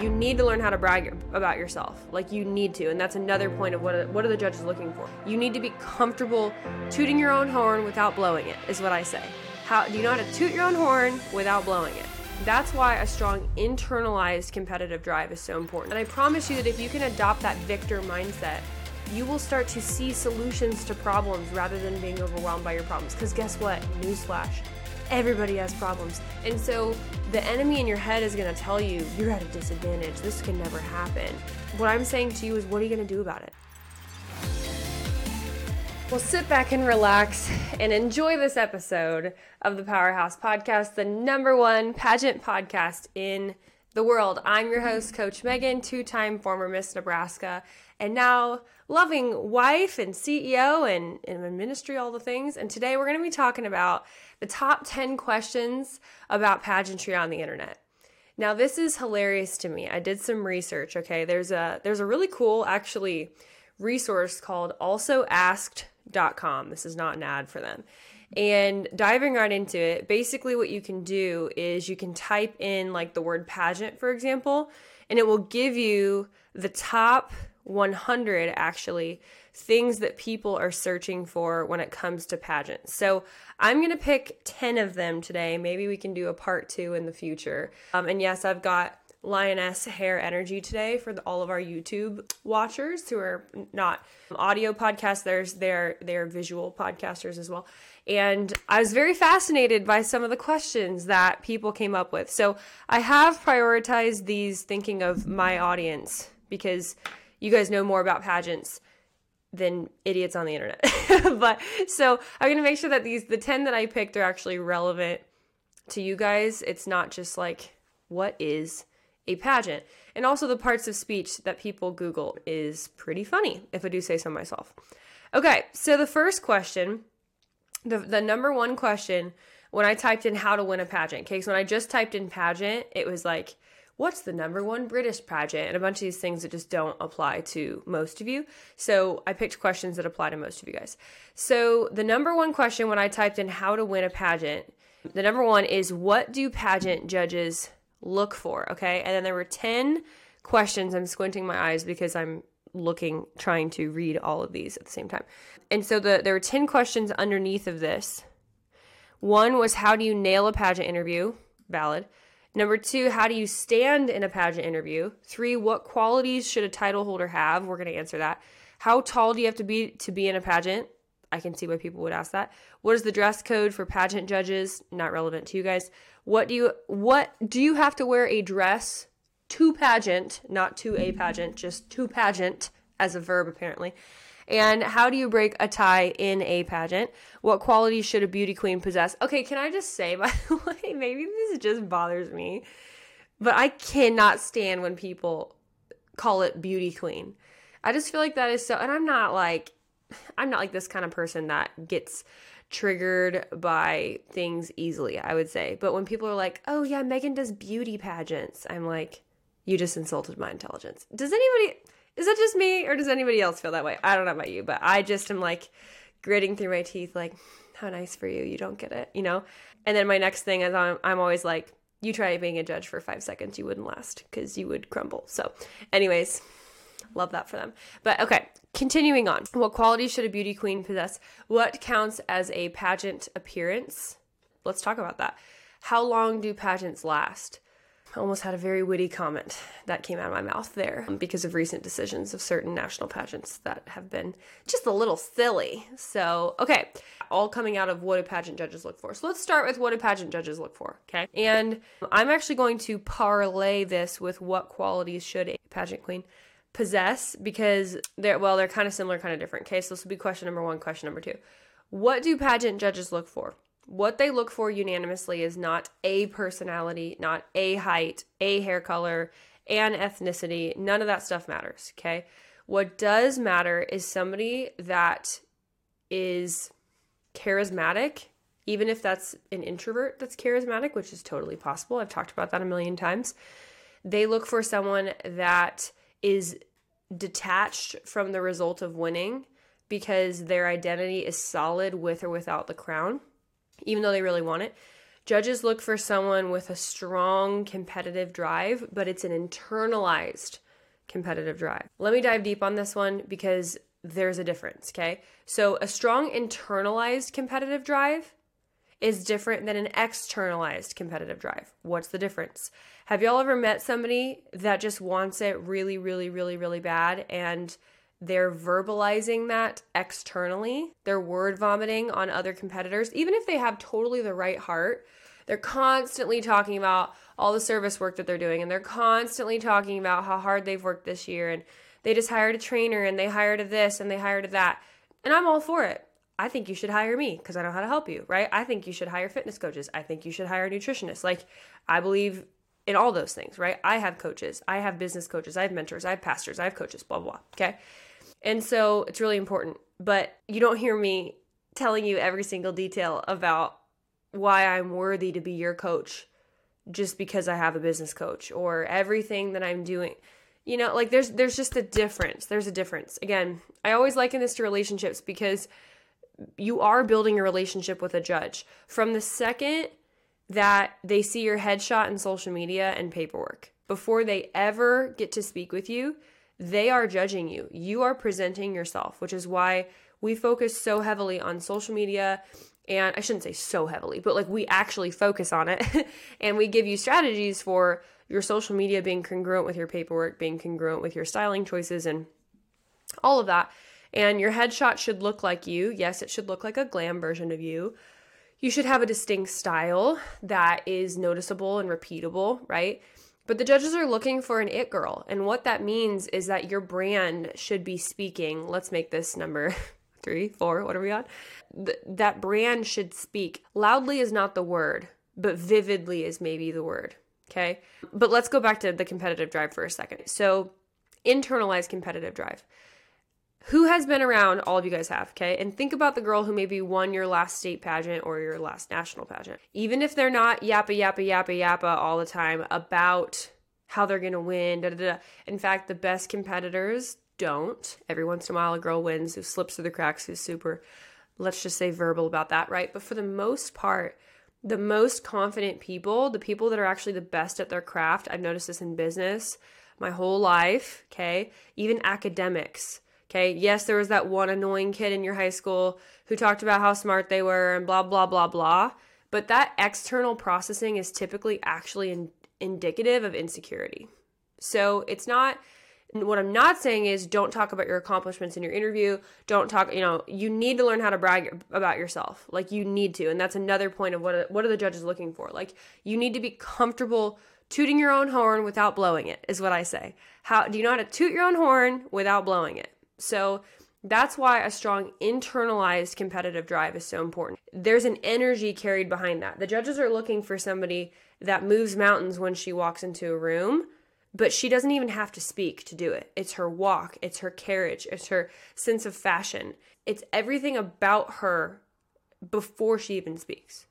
You need to learn how to brag about yourself. Like you need to, and that's another point of what are, what are the judges looking for. You need to be comfortable tooting your own horn without blowing it. Is what I say. How do you know how to toot your own horn without blowing it? That's why a strong internalized competitive drive is so important. And I promise you that if you can adopt that victor mindset, you will start to see solutions to problems rather than being overwhelmed by your problems. Because guess what? Newsflash everybody has problems. And so the enemy in your head is going to tell you, you're at a disadvantage. This can never happen. What I'm saying to you is, what are you going to do about it? Well, sit back and relax and enjoy this episode of the Powerhouse Podcast, the number one pageant podcast in the world. I'm your host, Coach Megan, two time former Miss Nebraska, and now loving wife and CEO and, and in ministry, all the things. And today we're going to be talking about the top 10 questions about pageantry on the internet. Now, this is hilarious to me. I did some research, okay? There's a there's a really cool actually resource called alsoasked.com. This is not an ad for them. And diving right into it, basically what you can do is you can type in like the word pageant, for example, and it will give you the top 100 actually things that people are searching for when it comes to pageants. So I'm going to pick 10 of them today. Maybe we can do a part two in the future. Um, and yes, I've got lioness hair energy today for the, all of our YouTube watchers who are not audio podcasts. There's they're they're visual podcasters as well. And I was very fascinated by some of the questions that people came up with. So I have prioritized these thinking of my audience because you guys know more about pageants than idiots on the internet. but so I'm going to make sure that these the 10 that I picked are actually relevant to you guys. It's not just like what is a pageant. And also the parts of speech that people Google is pretty funny if I do say so myself. Okay, so the first question, the the number one question when I typed in how to win a pageant. Okay, so when I just typed in pageant, it was like what's the number one British pageant, and a bunch of these things that just don't apply to most of you. So I picked questions that apply to most of you guys. So the number one question when I typed in how to win a pageant, the number one is what do pageant judges look for? Okay. And then there were 10 questions. I'm squinting my eyes because I'm looking, trying to read all of these at the same time. And so the, there were 10 questions underneath of this. One was how do you nail a pageant interview? Valid. Number two, how do you stand in a pageant interview? Three, what qualities should a title holder have? We're going to answer that. How tall do you have to be to be in a pageant? I can see why people would ask that. What is the dress code for pageant judges? Not relevant to you guys. What do you what do you have to wear a dress to pageant, not to a pageant, just to pageant as a verb apparently. And how do you break a tie in a pageant? What qualities should a beauty queen possess? Okay, can I just say, by the way, maybe this just bothers me, but I cannot stand when people call it beauty queen. I just feel like that is so, and I'm not like, I'm not like this kind of person that gets triggered by things easily, I would say. But when people are like, oh yeah, Megan does beauty pageants, I'm like, you just insulted my intelligence. Does anybody, is that just me or does anybody else feel that way? I don't know about you, but I just am like gritting through my teeth, like, how nice for you. You don't get it, you know? And then my next thing is I'm, I'm always like, you try being a judge for five seconds, you wouldn't last because you would crumble. So, anyways, love that for them. But okay, continuing on. What qualities should a beauty queen possess? What counts as a pageant appearance? Let's talk about that. How long do pageants last? Almost had a very witty comment that came out of my mouth there um, because of recent decisions of certain national pageants that have been just a little silly. So, okay, all coming out of what do pageant judges look for. So, let's start with what do pageant judges look for, okay? And I'm actually going to parlay this with what qualities should a pageant queen possess because they're, well, they're kind of similar, kind of different. Okay, so this will be question number one, question number two. What do pageant judges look for? What they look for unanimously is not a personality, not a height, a hair color, and ethnicity. None of that stuff matters, okay? What does matter is somebody that is charismatic, even if that's an introvert that's charismatic, which is totally possible. I've talked about that a million times. They look for someone that is detached from the result of winning because their identity is solid with or without the crown even though they really want it. Judges look for someone with a strong competitive drive, but it's an internalized competitive drive. Let me dive deep on this one because there's a difference, okay? So, a strong internalized competitive drive is different than an externalized competitive drive. What's the difference? Have y'all ever met somebody that just wants it really, really, really, really bad and they're verbalizing that externally? They're word vomiting on other competitors, even if they have totally the right heart. They're constantly talking about all the service work that they're doing and they're constantly talking about how hard they've worked this year and they just hired a trainer and they hired a this and they hired a that. And I'm all for it. I think you should hire me because I know how to help you, right? I think you should hire fitness coaches. I think you should hire nutritionists. Like, I believe in all those things, right? I have coaches, I have business coaches, I have mentors, I have pastors, I have coaches, blah, blah, blah. Okay. And so it's really important. But you don't hear me telling you every single detail about why I'm worthy to be your coach just because I have a business coach or everything that I'm doing. You know, like there's there's just a difference. There's a difference. Again, I always liken this to relationships because you are building a relationship with a judge. From the second that they see your headshot in social media and paperwork, before they ever get to speak with you, they are judging you. You are presenting yourself, which is why we focus so heavily on social media and I shouldn't say so heavily, but like we actually focus on it and we give you strategies for your social media being congruent with your paperwork, being congruent with your styling choices, and all of that. And your headshot should look like you. Yes, it should look like a glam version of you. You should have a distinct style that is noticeable and repeatable, right? But the judges are looking for an it girl. And what that means is that your brand should be speaking. Let's make this number three, four, what are we on? Th- that brand should speak. Loudly is not the word, but vividly is maybe the word. Okay. But let's go back to the competitive drive for a second. So, internalized competitive drive. Who has been around? All of you guys have, okay? And think about the girl who maybe won your last state pageant or your last national pageant. Even if they're not yappa, yappa, yappa, yappa all the time about how they're gonna win, da, da, da. In fact, the best competitors don't. Every once in a while, a girl wins who slips through the cracks, who's super, let's just say, verbal about that, right? But for the most part, the most confident people, the people that are actually the best at their craft, I've noticed this in business my whole life, okay? Even academics, okay? Yes, there was that one annoying kid in your high school who talked about how smart they were and blah, blah, blah, blah. But that external processing is typically actually in, indicative of insecurity. So it's not what I'm not saying is don't talk about your accomplishments in your interview. Don't talk, you know, you need to learn how to brag about yourself. Like you need to. And that's another point of what what are the judges looking for? Like you need to be comfortable tooting your own horn without blowing it is what I say. How do you know how to toot your own horn without blowing it? So that's why a strong internalized competitive drive is so important. There's an energy carried behind that. The judges are looking for somebody that moves mountains when she walks into a room but she doesn't even have to speak to do it. It's her walk, it's her carriage, it's her sense of fashion. It's everything about her before she even speaks.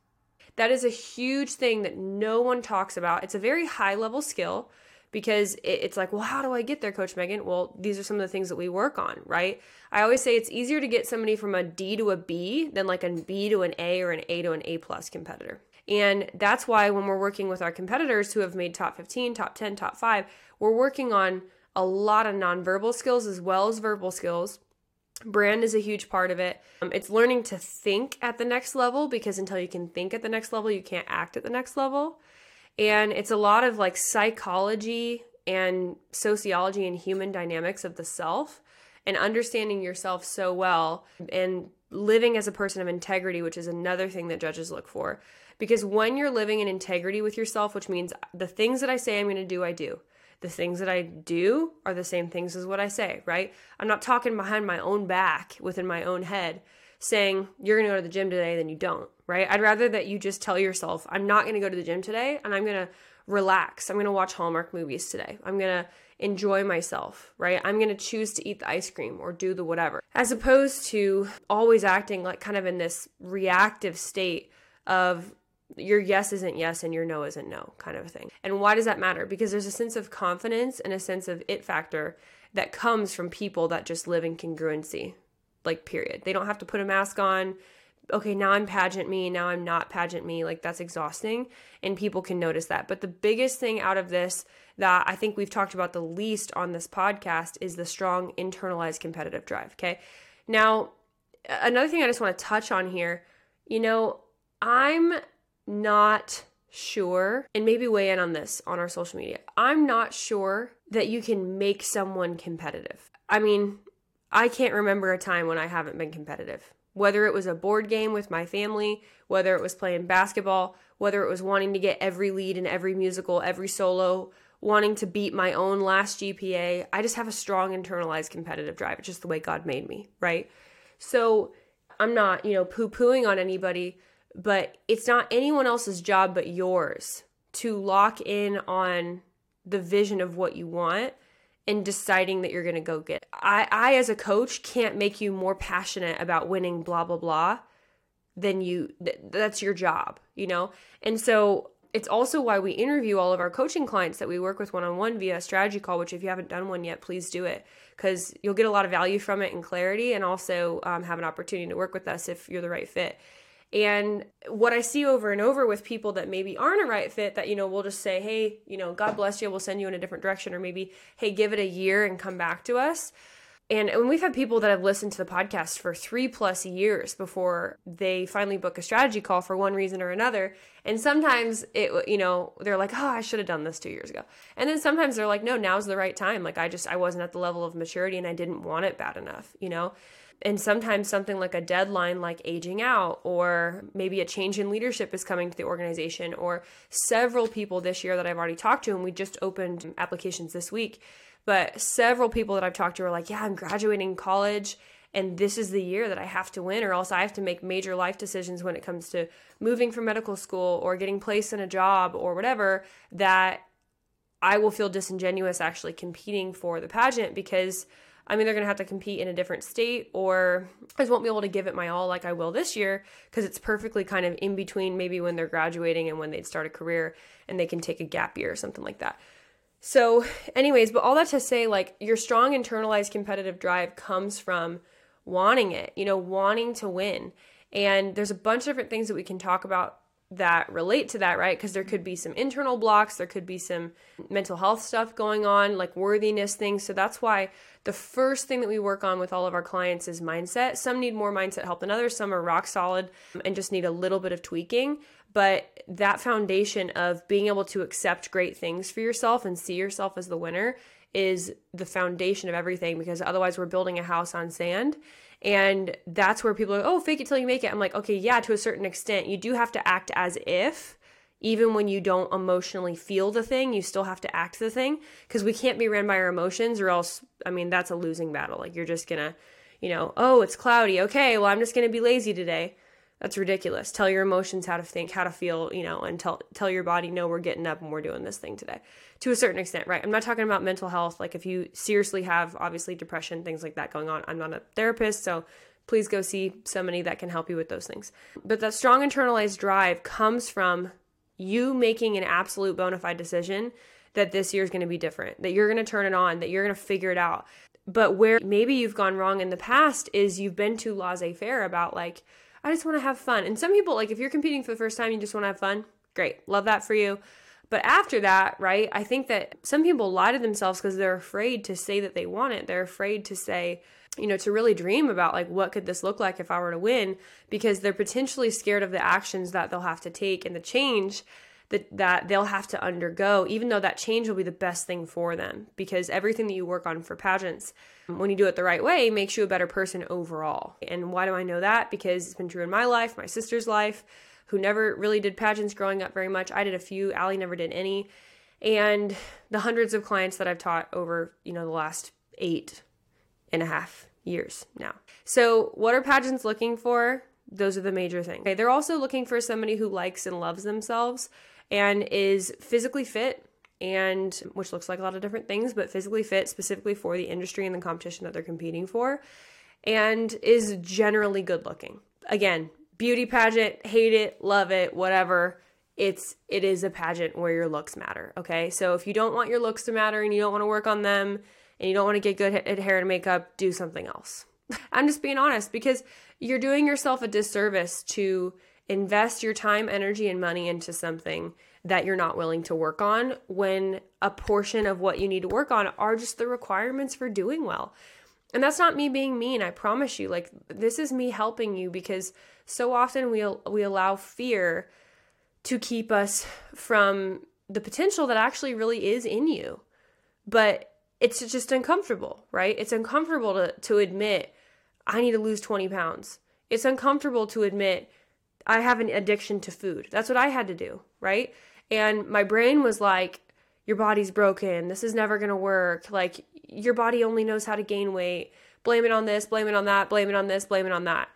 That is a huge thing that no one talks about. It's a very high level skill because it's like, well, how do I get there, Coach Megan? Well, these are some of the things that we work on, right? I always say it's easier to get somebody from a D to a B than like a B to an A or an A to an A plus competitor. And that's why when we're working with our competitors who have made top 15, top 10, top 5, we're working on a lot of nonverbal skills as well as verbal skills. Brand is a huge part of it. Um, it's learning to think at the next level because until you can think at the next level, you can't act at the next level. And it's a lot of like psychology and sociology and human dynamics of the self and understanding yourself so well and living as a person of integrity, which is another thing that judges look for. Because when you're living in integrity with yourself, which means the things that I say I'm going to do, I do. The things that I do are the same things as what I say, right? I'm not talking behind my own back within my own head saying you're going to go to the gym today, then you don't, right? I'd rather that you just tell yourself, I'm not going to go to the gym today and I'm going to relax. I'm going to watch Hallmark movies today. I'm going to enjoy myself, right? I'm going to choose to eat the ice cream or do the whatever, as opposed to always acting like kind of in this reactive state of your yes isn't yes and your no isn't no kind of thing. And why does that matter? Because there's a sense of confidence and a sense of it factor that comes from people that just live in congruency, like, period. They don't have to put a mask on. Okay, now I'm pageant me, now I'm not pageant me. Like that's exhausting and people can notice that. But the biggest thing out of this that I think we've talked about the least on this podcast is the strong internalized competitive drive. Okay. Now, another thing I just want to touch on here, you know, I'm not sure, and maybe weigh in on this on our social media. I'm not sure that you can make someone competitive. I mean, I can't remember a time when I haven't been competitive. Whether it was a board game with my family, whether it was playing basketball, whether it was wanting to get every lead in every musical, every solo, wanting to beat my own last GPA, I just have a strong internalized competitive drive. It's just the way God made me, right? So I'm not, you know, poo pooing on anybody, but it's not anyone else's job but yours to lock in on the vision of what you want and deciding that you're going to go get. I I as a coach can't make you more passionate about winning blah blah blah than you th- that's your job, you know? And so it's also why we interview all of our coaching clients that we work with one on one via a strategy call, which if you haven't done one yet, please do it because you'll get a lot of value from it and clarity and also um, have an opportunity to work with us if you're the right fit. And what I see over and over with people that maybe aren't a right fit, that, you know, we'll just say, hey, you know, God bless you, we'll send you in a different direction, or maybe, hey, give it a year and come back to us. And, and we've had people that have listened to the podcast for three plus years before they finally book a strategy call for one reason or another. And sometimes it, you know, they're like, oh, I should have done this two years ago. And then sometimes they're like, no, now's the right time. Like I just, I wasn't at the level of maturity and I didn't want it bad enough, you know? And sometimes something like a deadline like aging out or maybe a change in leadership is coming to the organization or several people this year that I've already talked to and we just opened applications this week but several people that I've talked to are like, yeah, I'm graduating college and this is the year that I have to win, or else I have to make major life decisions when it comes to moving from medical school or getting placed in a job or whatever that I will feel disingenuous actually competing for the pageant because I'm either going to have to compete in a different state or I just won't be able to give it my all like I will this year because it's perfectly kind of in between maybe when they're graduating and when they'd start a career and they can take a gap year or something like that. So, anyways, but all that to say, like, your strong internalized competitive drive comes from wanting it, you know, wanting to win. And there's a bunch of different things that we can talk about that relate to that, right? Because there could be some internal blocks, there could be some mental health stuff going on, like worthiness things. So that's why the first thing that we work on with all of our clients is mindset. Some need more mindset help than others, some are rock solid and just need a little bit of tweaking. But that foundation of being able to accept great things for yourself and see yourself as the winner is the foundation of everything because otherwise we're building a house on sand. And that's where people are, oh, fake it till you make it. I'm like, okay, yeah, to a certain extent. You do have to act as if, even when you don't emotionally feel the thing, you still have to act the thing because we can't be ran by our emotions or else, I mean, that's a losing battle. Like, you're just gonna, you know, oh, it's cloudy. Okay, well, I'm just gonna be lazy today. That's ridiculous. Tell your emotions how to think, how to feel, you know, and tell tell your body, no, we're getting up and we're doing this thing today. To a certain extent, right? I'm not talking about mental health. Like if you seriously have obviously depression, things like that going on. I'm not a therapist, so please go see somebody that can help you with those things. But that strong internalized drive comes from you making an absolute bona fide decision that this year is going to be different, that you're going to turn it on, that you're going to figure it out. But where maybe you've gone wrong in the past is you've been too laissez faire about like, I just want to have fun. And some people, like, if you're competing for the first time, you just want to have fun. Great. Love that for you. But after that, right, I think that some people lie to themselves because they're afraid to say that they want it. They're afraid to say, you know, to really dream about like what could this look like if I were to win because they're potentially scared of the actions that they'll have to take and the change that that they'll have to undergo even though that change will be the best thing for them. Because everything that you work on for pageants when you do it the right way makes you a better person overall. And why do i know that? Because it's been true in my life my sister's life who never really did pageants growing up very much. I did a few Allie never did any. And the hundreds of clients that i've taught over you know the last eight and a half years now. So what are pageants looking for? Those are the major things. Okay, they're also looking for somebody who likes and loves themselves and is physically fit and which looks like a lot of different things, but physically fit specifically for the industry and the competition that they're competing for, and is generally good looking. Again, beauty pageant, hate it, love it, whatever. It's it is a pageant where your looks matter. Okay, so if you don't want your looks to matter and you don't want to work on them and you don't want to get good at hair and makeup, do something else. I'm just being honest because you're doing yourself a disservice to invest your time, energy, and money into something that you're not willing to work on when a portion of what you need to work on are just the requirements for doing well. And that's not me being mean, I promise you. Like this is me helping you because so often we we allow fear to keep us from the potential that actually really is in you. But it's just uncomfortable, right? It's uncomfortable to to admit I need to lose 20 pounds. It's uncomfortable to admit I have an addiction to food. That's what I had to do, right? And my brain was like, your body's broken. This is never going to work. Like, your body only knows how to gain weight. Blame it on this, blame it on that, blame it on this, blame it on that.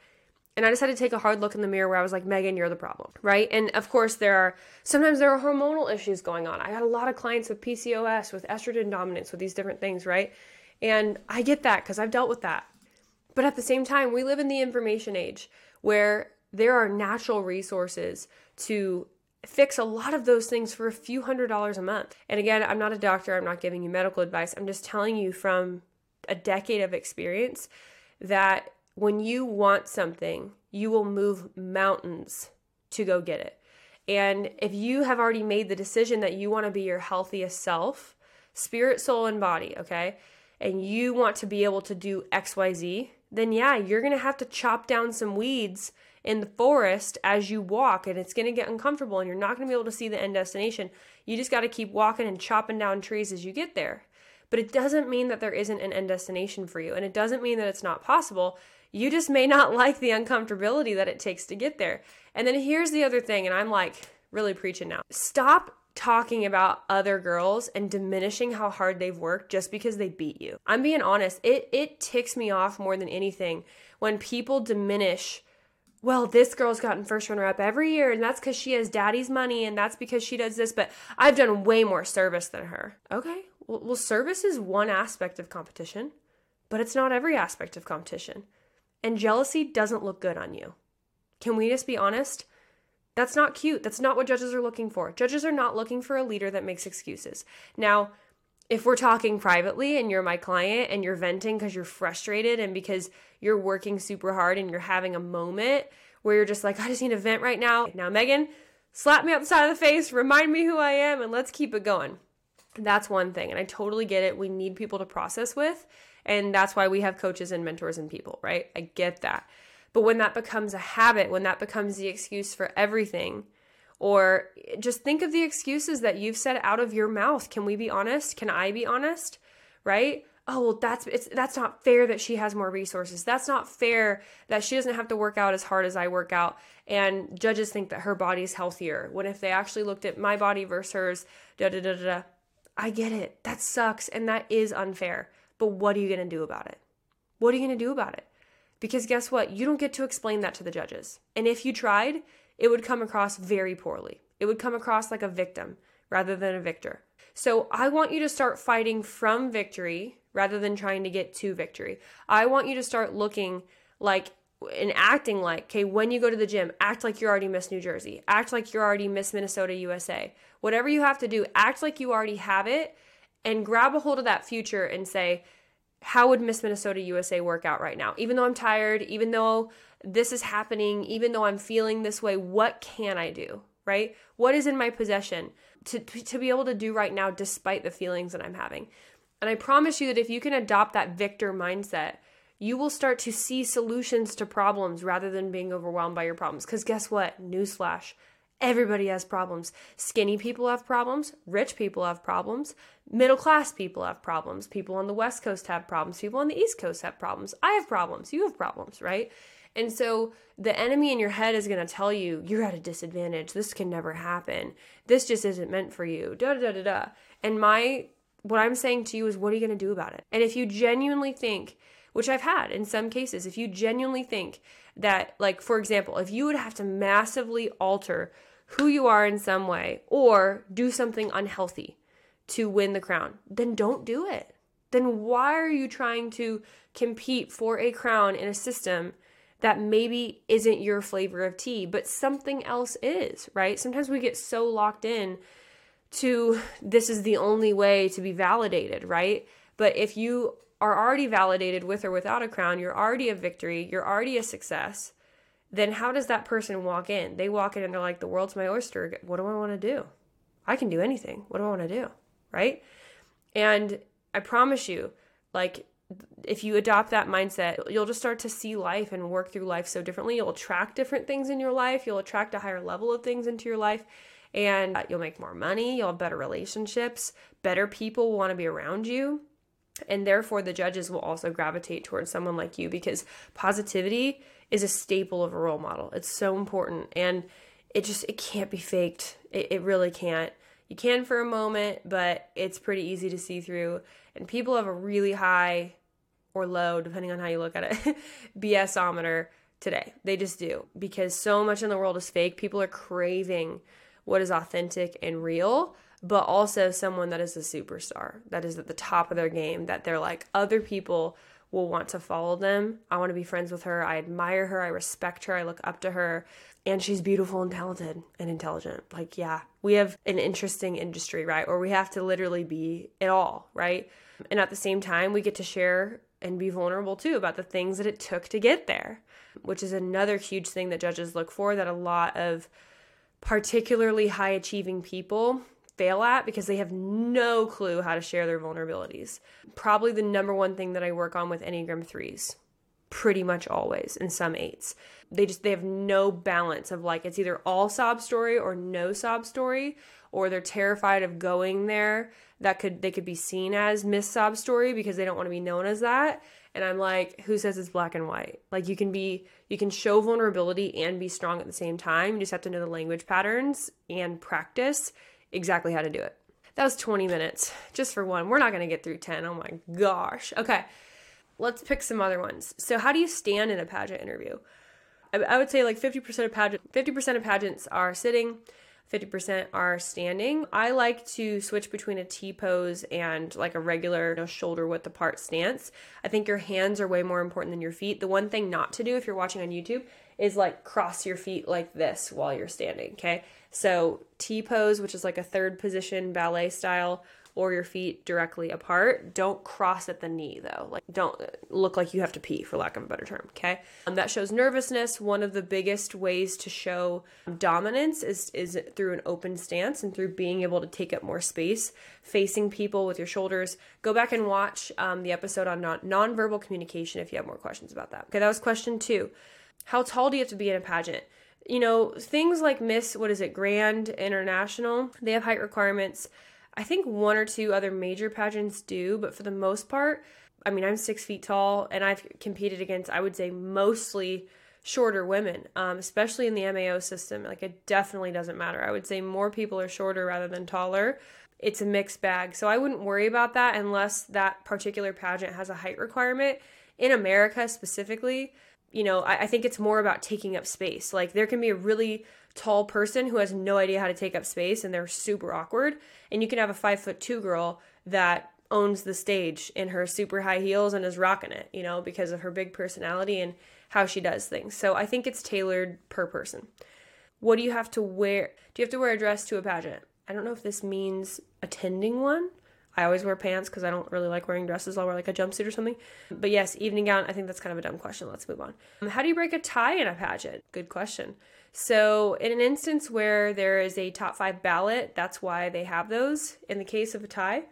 And I just had to take a hard look in the mirror where I was like, Megan, you're the problem, right? And of course, there are sometimes there are hormonal issues going on. I had a lot of clients with PCOS, with estrogen dominance, with these different things, right? And I get that because I've dealt with that. But at the same time, we live in the information age where there are natural resources to fix a lot of those things for a few hundred dollars a month. And again, I'm not a doctor, I'm not giving you medical advice. I'm just telling you from a decade of experience that when you want something, you will move mountains to go get it. And if you have already made the decision that you want to be your healthiest self, spirit, soul, and body, okay, and you want to be able to do XYZ, then yeah, you're going to have to chop down some weeds in the forest as you walk and it's going to get uncomfortable and you're not going to be able to see the end destination. You just got to keep walking and chopping down trees as you get there. But it doesn't mean that there isn't an end destination for you and it doesn't mean that it's not possible. You just may not like the uncomfortability that it takes to get there. And then here's the other thing, and I'm like really preaching now. Stop talking about other girls and diminishing how hard they've worked just because they beat you. I'm being honest, it it ticks me off more than anything when people diminish well, this girl's gotten first runner up every year, and that's because she has daddy's money, and that's because she does this, but I've done way more service than her. Okay, well, well, service is one aspect of competition, but it's not every aspect of competition. And jealousy doesn't look good on you. Can we just be honest? That's not cute. That's not what judges are looking for. Judges are not looking for a leader that makes excuses. Now, if we're talking privately and you're my client and you're venting because you're frustrated and because you're working super hard and you're having a moment where you're just like, I just need a vent right now. Now, Megan, slap me up the side of the face, remind me who I am, and let's keep it going. That's one thing. And I totally get it. We need people to process with. And that's why we have coaches and mentors and people, right? I get that. But when that becomes a habit, when that becomes the excuse for everything, or eh, just think of the excuses that you've said out of your mouth. Can we be honest? Can I be honest? Right? Oh, well, that's it's that's not fair that she has more resources. That's not fair that she doesn't have to work out as hard as I work out. And judges think that her body's healthier. When if they actually looked at my body versus hers, da da da da. I get it. That sucks and that is unfair. But what are you going to do about it? What are you going to do about it? Because guess what? You don't get to explain that to the judges. And if you tried, it would come across very poorly. It would come across like a victim rather than a victor. So I want you to start fighting from victory rather than trying to get to victory. I want you to start looking like and acting like, okay, when you go to the gym, act like you're already Miss New Jersey, act like you're already Miss Minnesota USA. Whatever you have to do, act like you already have it and grab a hold of that future and say, how would Miss Minnesota USA work out right now? Even though I'm tired, even though this is happening, even though I'm feeling this way, what can I do? Right? What is in my possession to, to be able to do right now despite the feelings that I'm having? And I promise you that if you can adopt that victor mindset, you will start to see solutions to problems rather than being overwhelmed by your problems. Because guess what? Newsflash Everybody has problems. Skinny people have problems. Rich people have problems. Middle class people have problems. People on the West Coast have problems. People on the East Coast have problems. I have problems. You have problems, right? And so the enemy in your head is going to tell you, you're at a disadvantage. This can never happen. This just isn't meant for you. Da da da da. And my, what I'm saying to you is, what are you going to do about it? And if you genuinely think, which I've had in some cases, if you genuinely think that, like, for example, if you would have to massively alter who you are in some way or do something unhealthy to win the crown, then don't do it. Then why are you trying to compete for a crown in a system that maybe isn't your flavor of tea, but something else is, right? Sometimes we get so locked in to this is the only way to be validated, right? But if you are already validated with or without a crown, you're already a victory, you're already a success, then how does that person walk in? They walk in and they're like, the world's my oyster. What do I want to do? I can do anything. What do I want to do? Right? And I promise you, like, if you adopt that mindset, you'll just start to see life and work through life so differently. You'll attract different things in your life, you'll attract a higher level of things into your life, and uh, you'll make more money, you'll have better relationships, better people will want to be around you. And therefore, the judges will also gravitate towards someone like you because positivity is a staple of a role model. It's so important. And it just, it can't be faked. It, it really can't. You can for a moment, but it's pretty easy to see through. And people have a really high or low, depending on how you look at it, BSometer today. They just do because so much in the world is fake. People are craving what is authentic and real but also someone that is a superstar, that is at the top of their game, that they're like, other people will want to follow them. I want to be friends with her. I admire her. I respect her. I look up to her. And she's beautiful and talented and intelligent. Like, yeah, we have an interesting industry, right? Or we have to literally be it all, right? And at the same time, we get to share and be vulnerable too about the things that it took to get there, which is another huge thing that judges look for that a lot of particularly high achieving people fail at because they have no clue how to share their vulnerabilities. Probably the number one thing that I work on with Enneagram 3s pretty much always and some eights. They just they have no balance of like it's either all sob story or no sob story or they're terrified of going there that could they could be seen as miss sob story because they don't want to be known as that. And i'm like who says it's black and white? Like you can be you can show vulnerability and be strong at the same time. You just have to know the language patterns and practice exactly how to do it. That was 20 minutes just for one. We're not going to get through 10. Oh my gosh. Okay. Let's pick some other ones. So, how do you stand in a pageant interview? I, I would say like 50% of pageant 50% of pageants are sitting, 50% are standing. I like to switch between a T pose and like a regular you know, shoulder width apart stance. I think your hands are way more important than your feet. The one thing not to do if you're watching on YouTube is like cross your feet like this while you're standing, okay? So T pose, which is like a third position ballet style, or your feet directly apart. Don't cross at the knee though. Like don't look like you have to pee for lack of a better term, okay? Um, that shows nervousness. One of the biggest ways to show dominance is is through an open stance and through being able to take up more space, facing people with your shoulders. Go back and watch um, the episode on non- nonverbal communication if you have more questions about that. Okay, that was question 2. How tall do you have to be in a pageant? You know, things like Miss, what is it, Grand International, they have height requirements. I think one or two other major pageants do, but for the most part, I mean, I'm six feet tall and I've competed against, I would say, mostly shorter women, um, especially in the MAO system. Like, it definitely doesn't matter. I would say more people are shorter rather than taller. It's a mixed bag. So I wouldn't worry about that unless that particular pageant has a height requirement. In America specifically, you know, I, I think it's more about taking up space. Like there can be a really tall person who has no idea how to take up space and they're super awkward. And you can have a five foot two girl that owns the stage in her super high heels and is rocking it, you know, because of her big personality and how she does things. So I think it's tailored per person. What do you have to wear? Do you have to wear a dress to a pageant? I don't know if this means attending one I always wear pants because I don't really like wearing dresses. I'll wear like a jumpsuit or something. But yes, evening gown, I think that's kind of a dumb question. Let's move on. Um, how do you break a tie in a pageant? Good question. So, in an instance where there is a top five ballot, that's why they have those. In the case of a tie,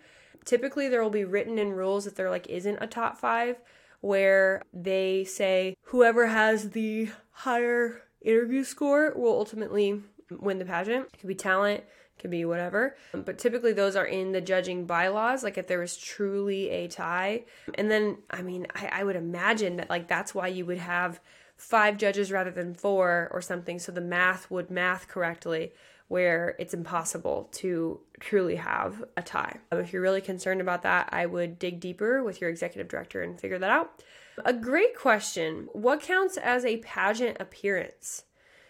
typically there will be written in rules that there like isn't a top five where they say whoever has the higher interview score will ultimately win the pageant. It could be talent, could be whatever. But typically those are in the judging bylaws, like if there was truly a tie. And then, I mean, I, I would imagine that like that's why you would have five judges rather than four or something, so the math would math correctly where it's impossible to truly have a tie. Um, if you're really concerned about that, I would dig deeper with your executive director and figure that out. A great question. What counts as a pageant appearance?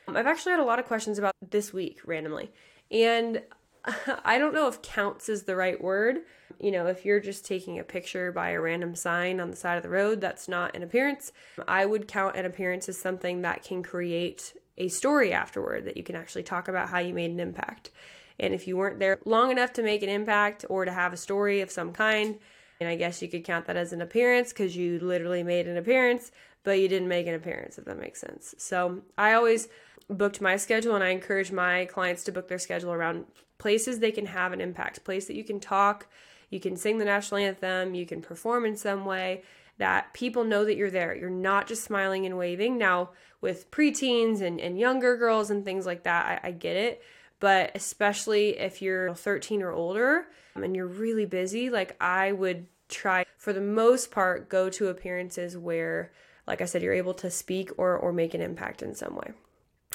Um, I've actually had a lot of questions about this week randomly. And I don't know if counts is the right word. You know, if you're just taking a picture by a random sign on the side of the road, that's not an appearance. I would count an appearance as something that can create a story afterward that you can actually talk about how you made an impact. And if you weren't there long enough to make an impact or to have a story of some kind, And I guess you could count that as an appearance because you literally made an appearance, but you didn't make an appearance, if that makes sense. So I always booked my schedule and I encourage my clients to book their schedule around places they can have an impact, place that you can talk, you can sing the national anthem, you can perform in some way that people know that you're there. You're not just smiling and waving. Now, with preteens and, and younger girls and things like that, I, I get it. But especially if you're 13 or older um, and you're really busy, like I would try, for the most part, go to appearances where, like I said, you're able to speak or, or make an impact in some way.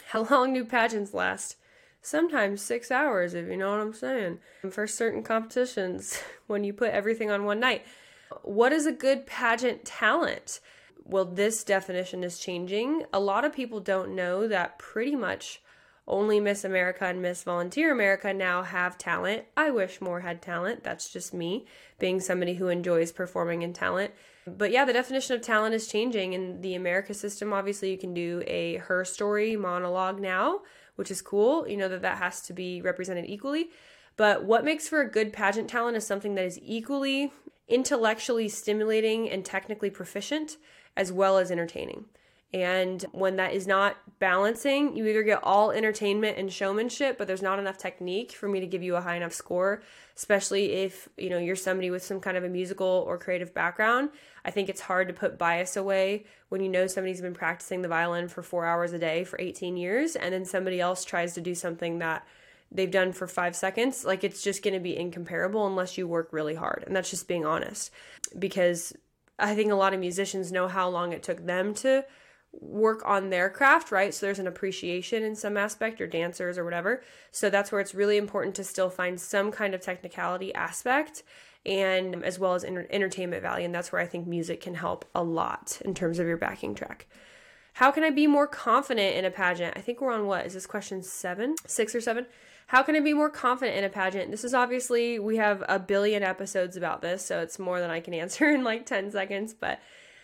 How long do pageants last? Sometimes six hours, if you know what I'm saying. For certain competitions, when you put everything on one night. What is a good pageant talent? Well, this definition is changing. A lot of people don't know that pretty much only Miss America and Miss Volunteer America now have talent. I wish more had talent. That's just me being somebody who enjoys performing in talent. But yeah, the definition of talent is changing. In the America system, obviously, you can do a her story monologue now, which is cool. You know that that has to be represented equally. But what makes for a good pageant talent is something that is equally intellectually stimulating and technically proficient, as well as entertaining. And when that is not balancing, you either get all entertainment and showmanship, but there's not enough technique for me to give you a high enough score, especially if, you know, you're somebody with some kind of a musical or creative background. I think it's hard to put bias away when you know somebody's been practicing the violin for 4 hours a day for 18 years and then somebody else tries to do something that they've done for 5 seconds. Like it's just going to be incomparable unless you work really hard. And that's just being honest. Because I think a lot of musicians know how long it took them to work on their craft, right? So there's an appreciation in some aspect, or dancers or whatever. So that's where it's really important to still find some kind of technicality aspect and as well as entertainment value. And that's where I think music can help a lot in terms of your backing track. How can I be more confident in a pageant? I think we're on what? Is this question seven, six or seven? How can I be more confident in a pageant? This is obviously, we have a billion episodes about this, so it's more than I can answer in like 10 seconds, but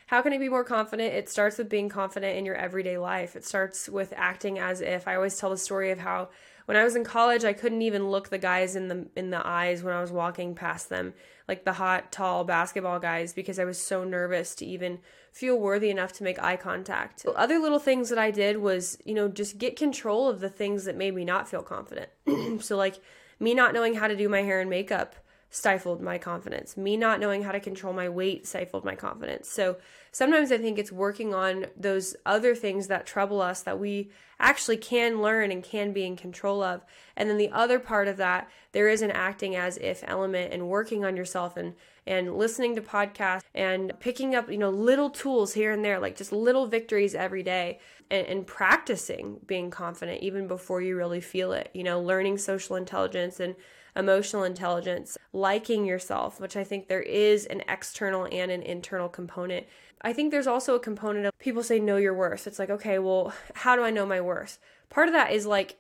how can I be more confident? It starts with being confident in your everyday life. It starts with acting as if I always tell the story of how when I was in college, I couldn't even look the guys in the in the eyes when I was walking past them, like the hot, tall basketball guys because I was so nervous to even feel worthy enough to make eye contact. Other little things that I did was, you know, just get control of the things that made me not feel confident. so like me not knowing how to do my hair and makeup stifled my confidence. Me not knowing how to control my weight stifled my confidence. So sometimes I think it's working on those other things that trouble us that we actually can learn and can be in control of. And then the other part of that, there is an acting as if element and working on yourself and and listening to podcasts and picking up, you know, little tools here and there, like just little victories every day and, and practicing being confident even before you really feel it, you know, learning social intelligence and emotional intelligence, liking yourself, which I think there is an external and an internal component. I think there's also a component of people say know your worth. It's like, okay, well, how do I know my worth? Part of that is like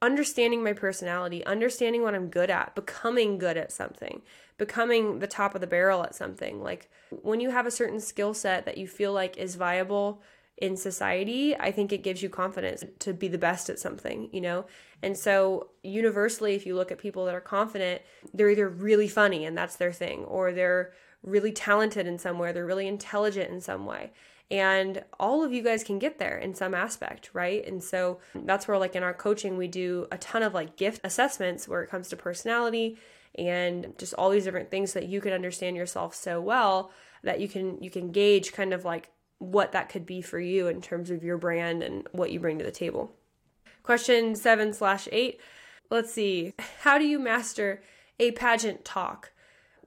understanding my personality, understanding what I'm good at, becoming good at something, becoming the top of the barrel at something. Like when you have a certain skill set that you feel like is viable in society, I think it gives you confidence to be the best at something, you know? And so, universally, if you look at people that are confident, they're either really funny and that's their thing, or they're really talented in some way, they're really intelligent in some way. And all of you guys can get there in some aspect, right? And so that's where, like, in our coaching, we do a ton of like gift assessments where it comes to personality and just all these different things so that you can understand yourself so well that you can you can gauge kind of like what that could be for you in terms of your brand and what you bring to the table. Question seven slash eight. Let's see. How do you master a pageant talk?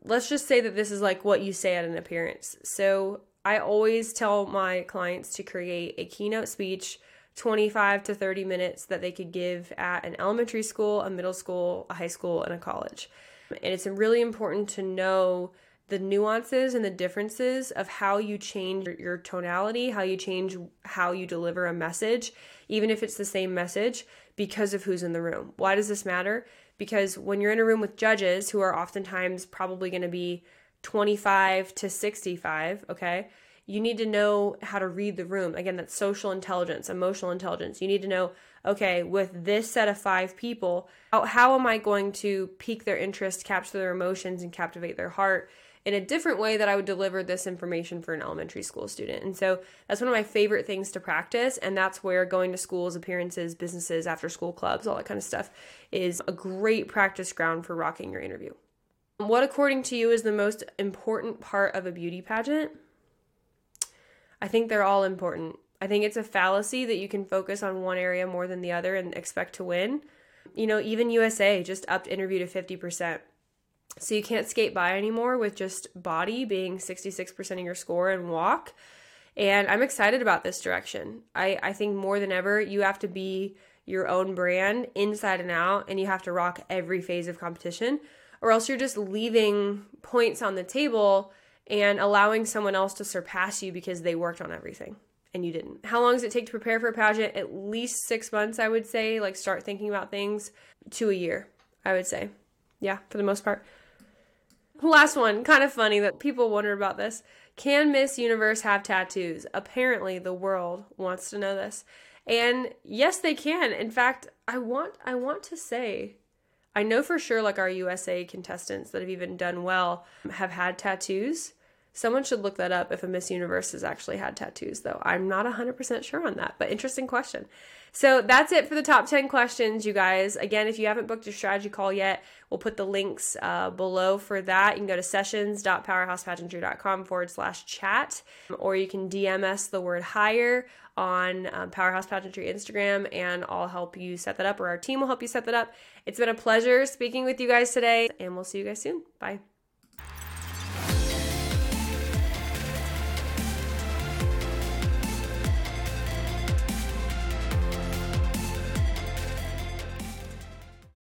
Let's just say that this is like what you say at an appearance. So I always tell my clients to create a keynote speech 25 to 30 minutes that they could give at an elementary school, a middle school, a high school, and a college. And it's really important to know the nuances and the differences of how you change your tonality, how you change how you deliver a message, even if it's the same message, because of who's in the room. Why does this matter? Because when you're in a room with judges who are oftentimes probably going to be 25 to 65, okay? You need to know how to read the room. Again, that's social intelligence, emotional intelligence. You need to know, okay, with this set of five people, how, how am I going to pique their interest, capture their emotions, and captivate their heart? In a different way that I would deliver this information for an elementary school student. And so that's one of my favorite things to practice. And that's where going to schools, appearances, businesses, after school clubs, all that kind of stuff is a great practice ground for rocking your interview. What, according to you, is the most important part of a beauty pageant? I think they're all important. I think it's a fallacy that you can focus on one area more than the other and expect to win. You know, even USA just upped interview to 50%. So you can't skate by anymore with just body being 66% of your score and walk. And I'm excited about this direction. I, I think more than ever, you have to be your own brand inside and out, and you have to rock every phase of competition, or else you're just leaving points on the table and allowing someone else to surpass you because they worked on everything and you didn't. How long does it take to prepare for a pageant? At least six months, I would say. Like, start thinking about things to a year, I would say. Yeah, for the most part. Last one, kind of funny that people wonder about this. Can Miss Universe have tattoos? Apparently, the world wants to know this. And yes, they can. In fact, I want I want to say I know for sure like our USA contestants that have even done well have had tattoos. Someone should look that up if a Miss Universe has actually had tattoos, though. I'm not 100% sure on that, but interesting question. So that's it for the top 10 questions, you guys. Again, if you haven't booked a strategy call yet, we'll put the links uh, below for that. You can go to sessions.powerhousepageantry.com forward slash chat, or you can DM us the word hire on um, Powerhouse Pageantry Instagram, and I'll help you set that up, or our team will help you set that up. It's been a pleasure speaking with you guys today, and we'll see you guys soon. Bye.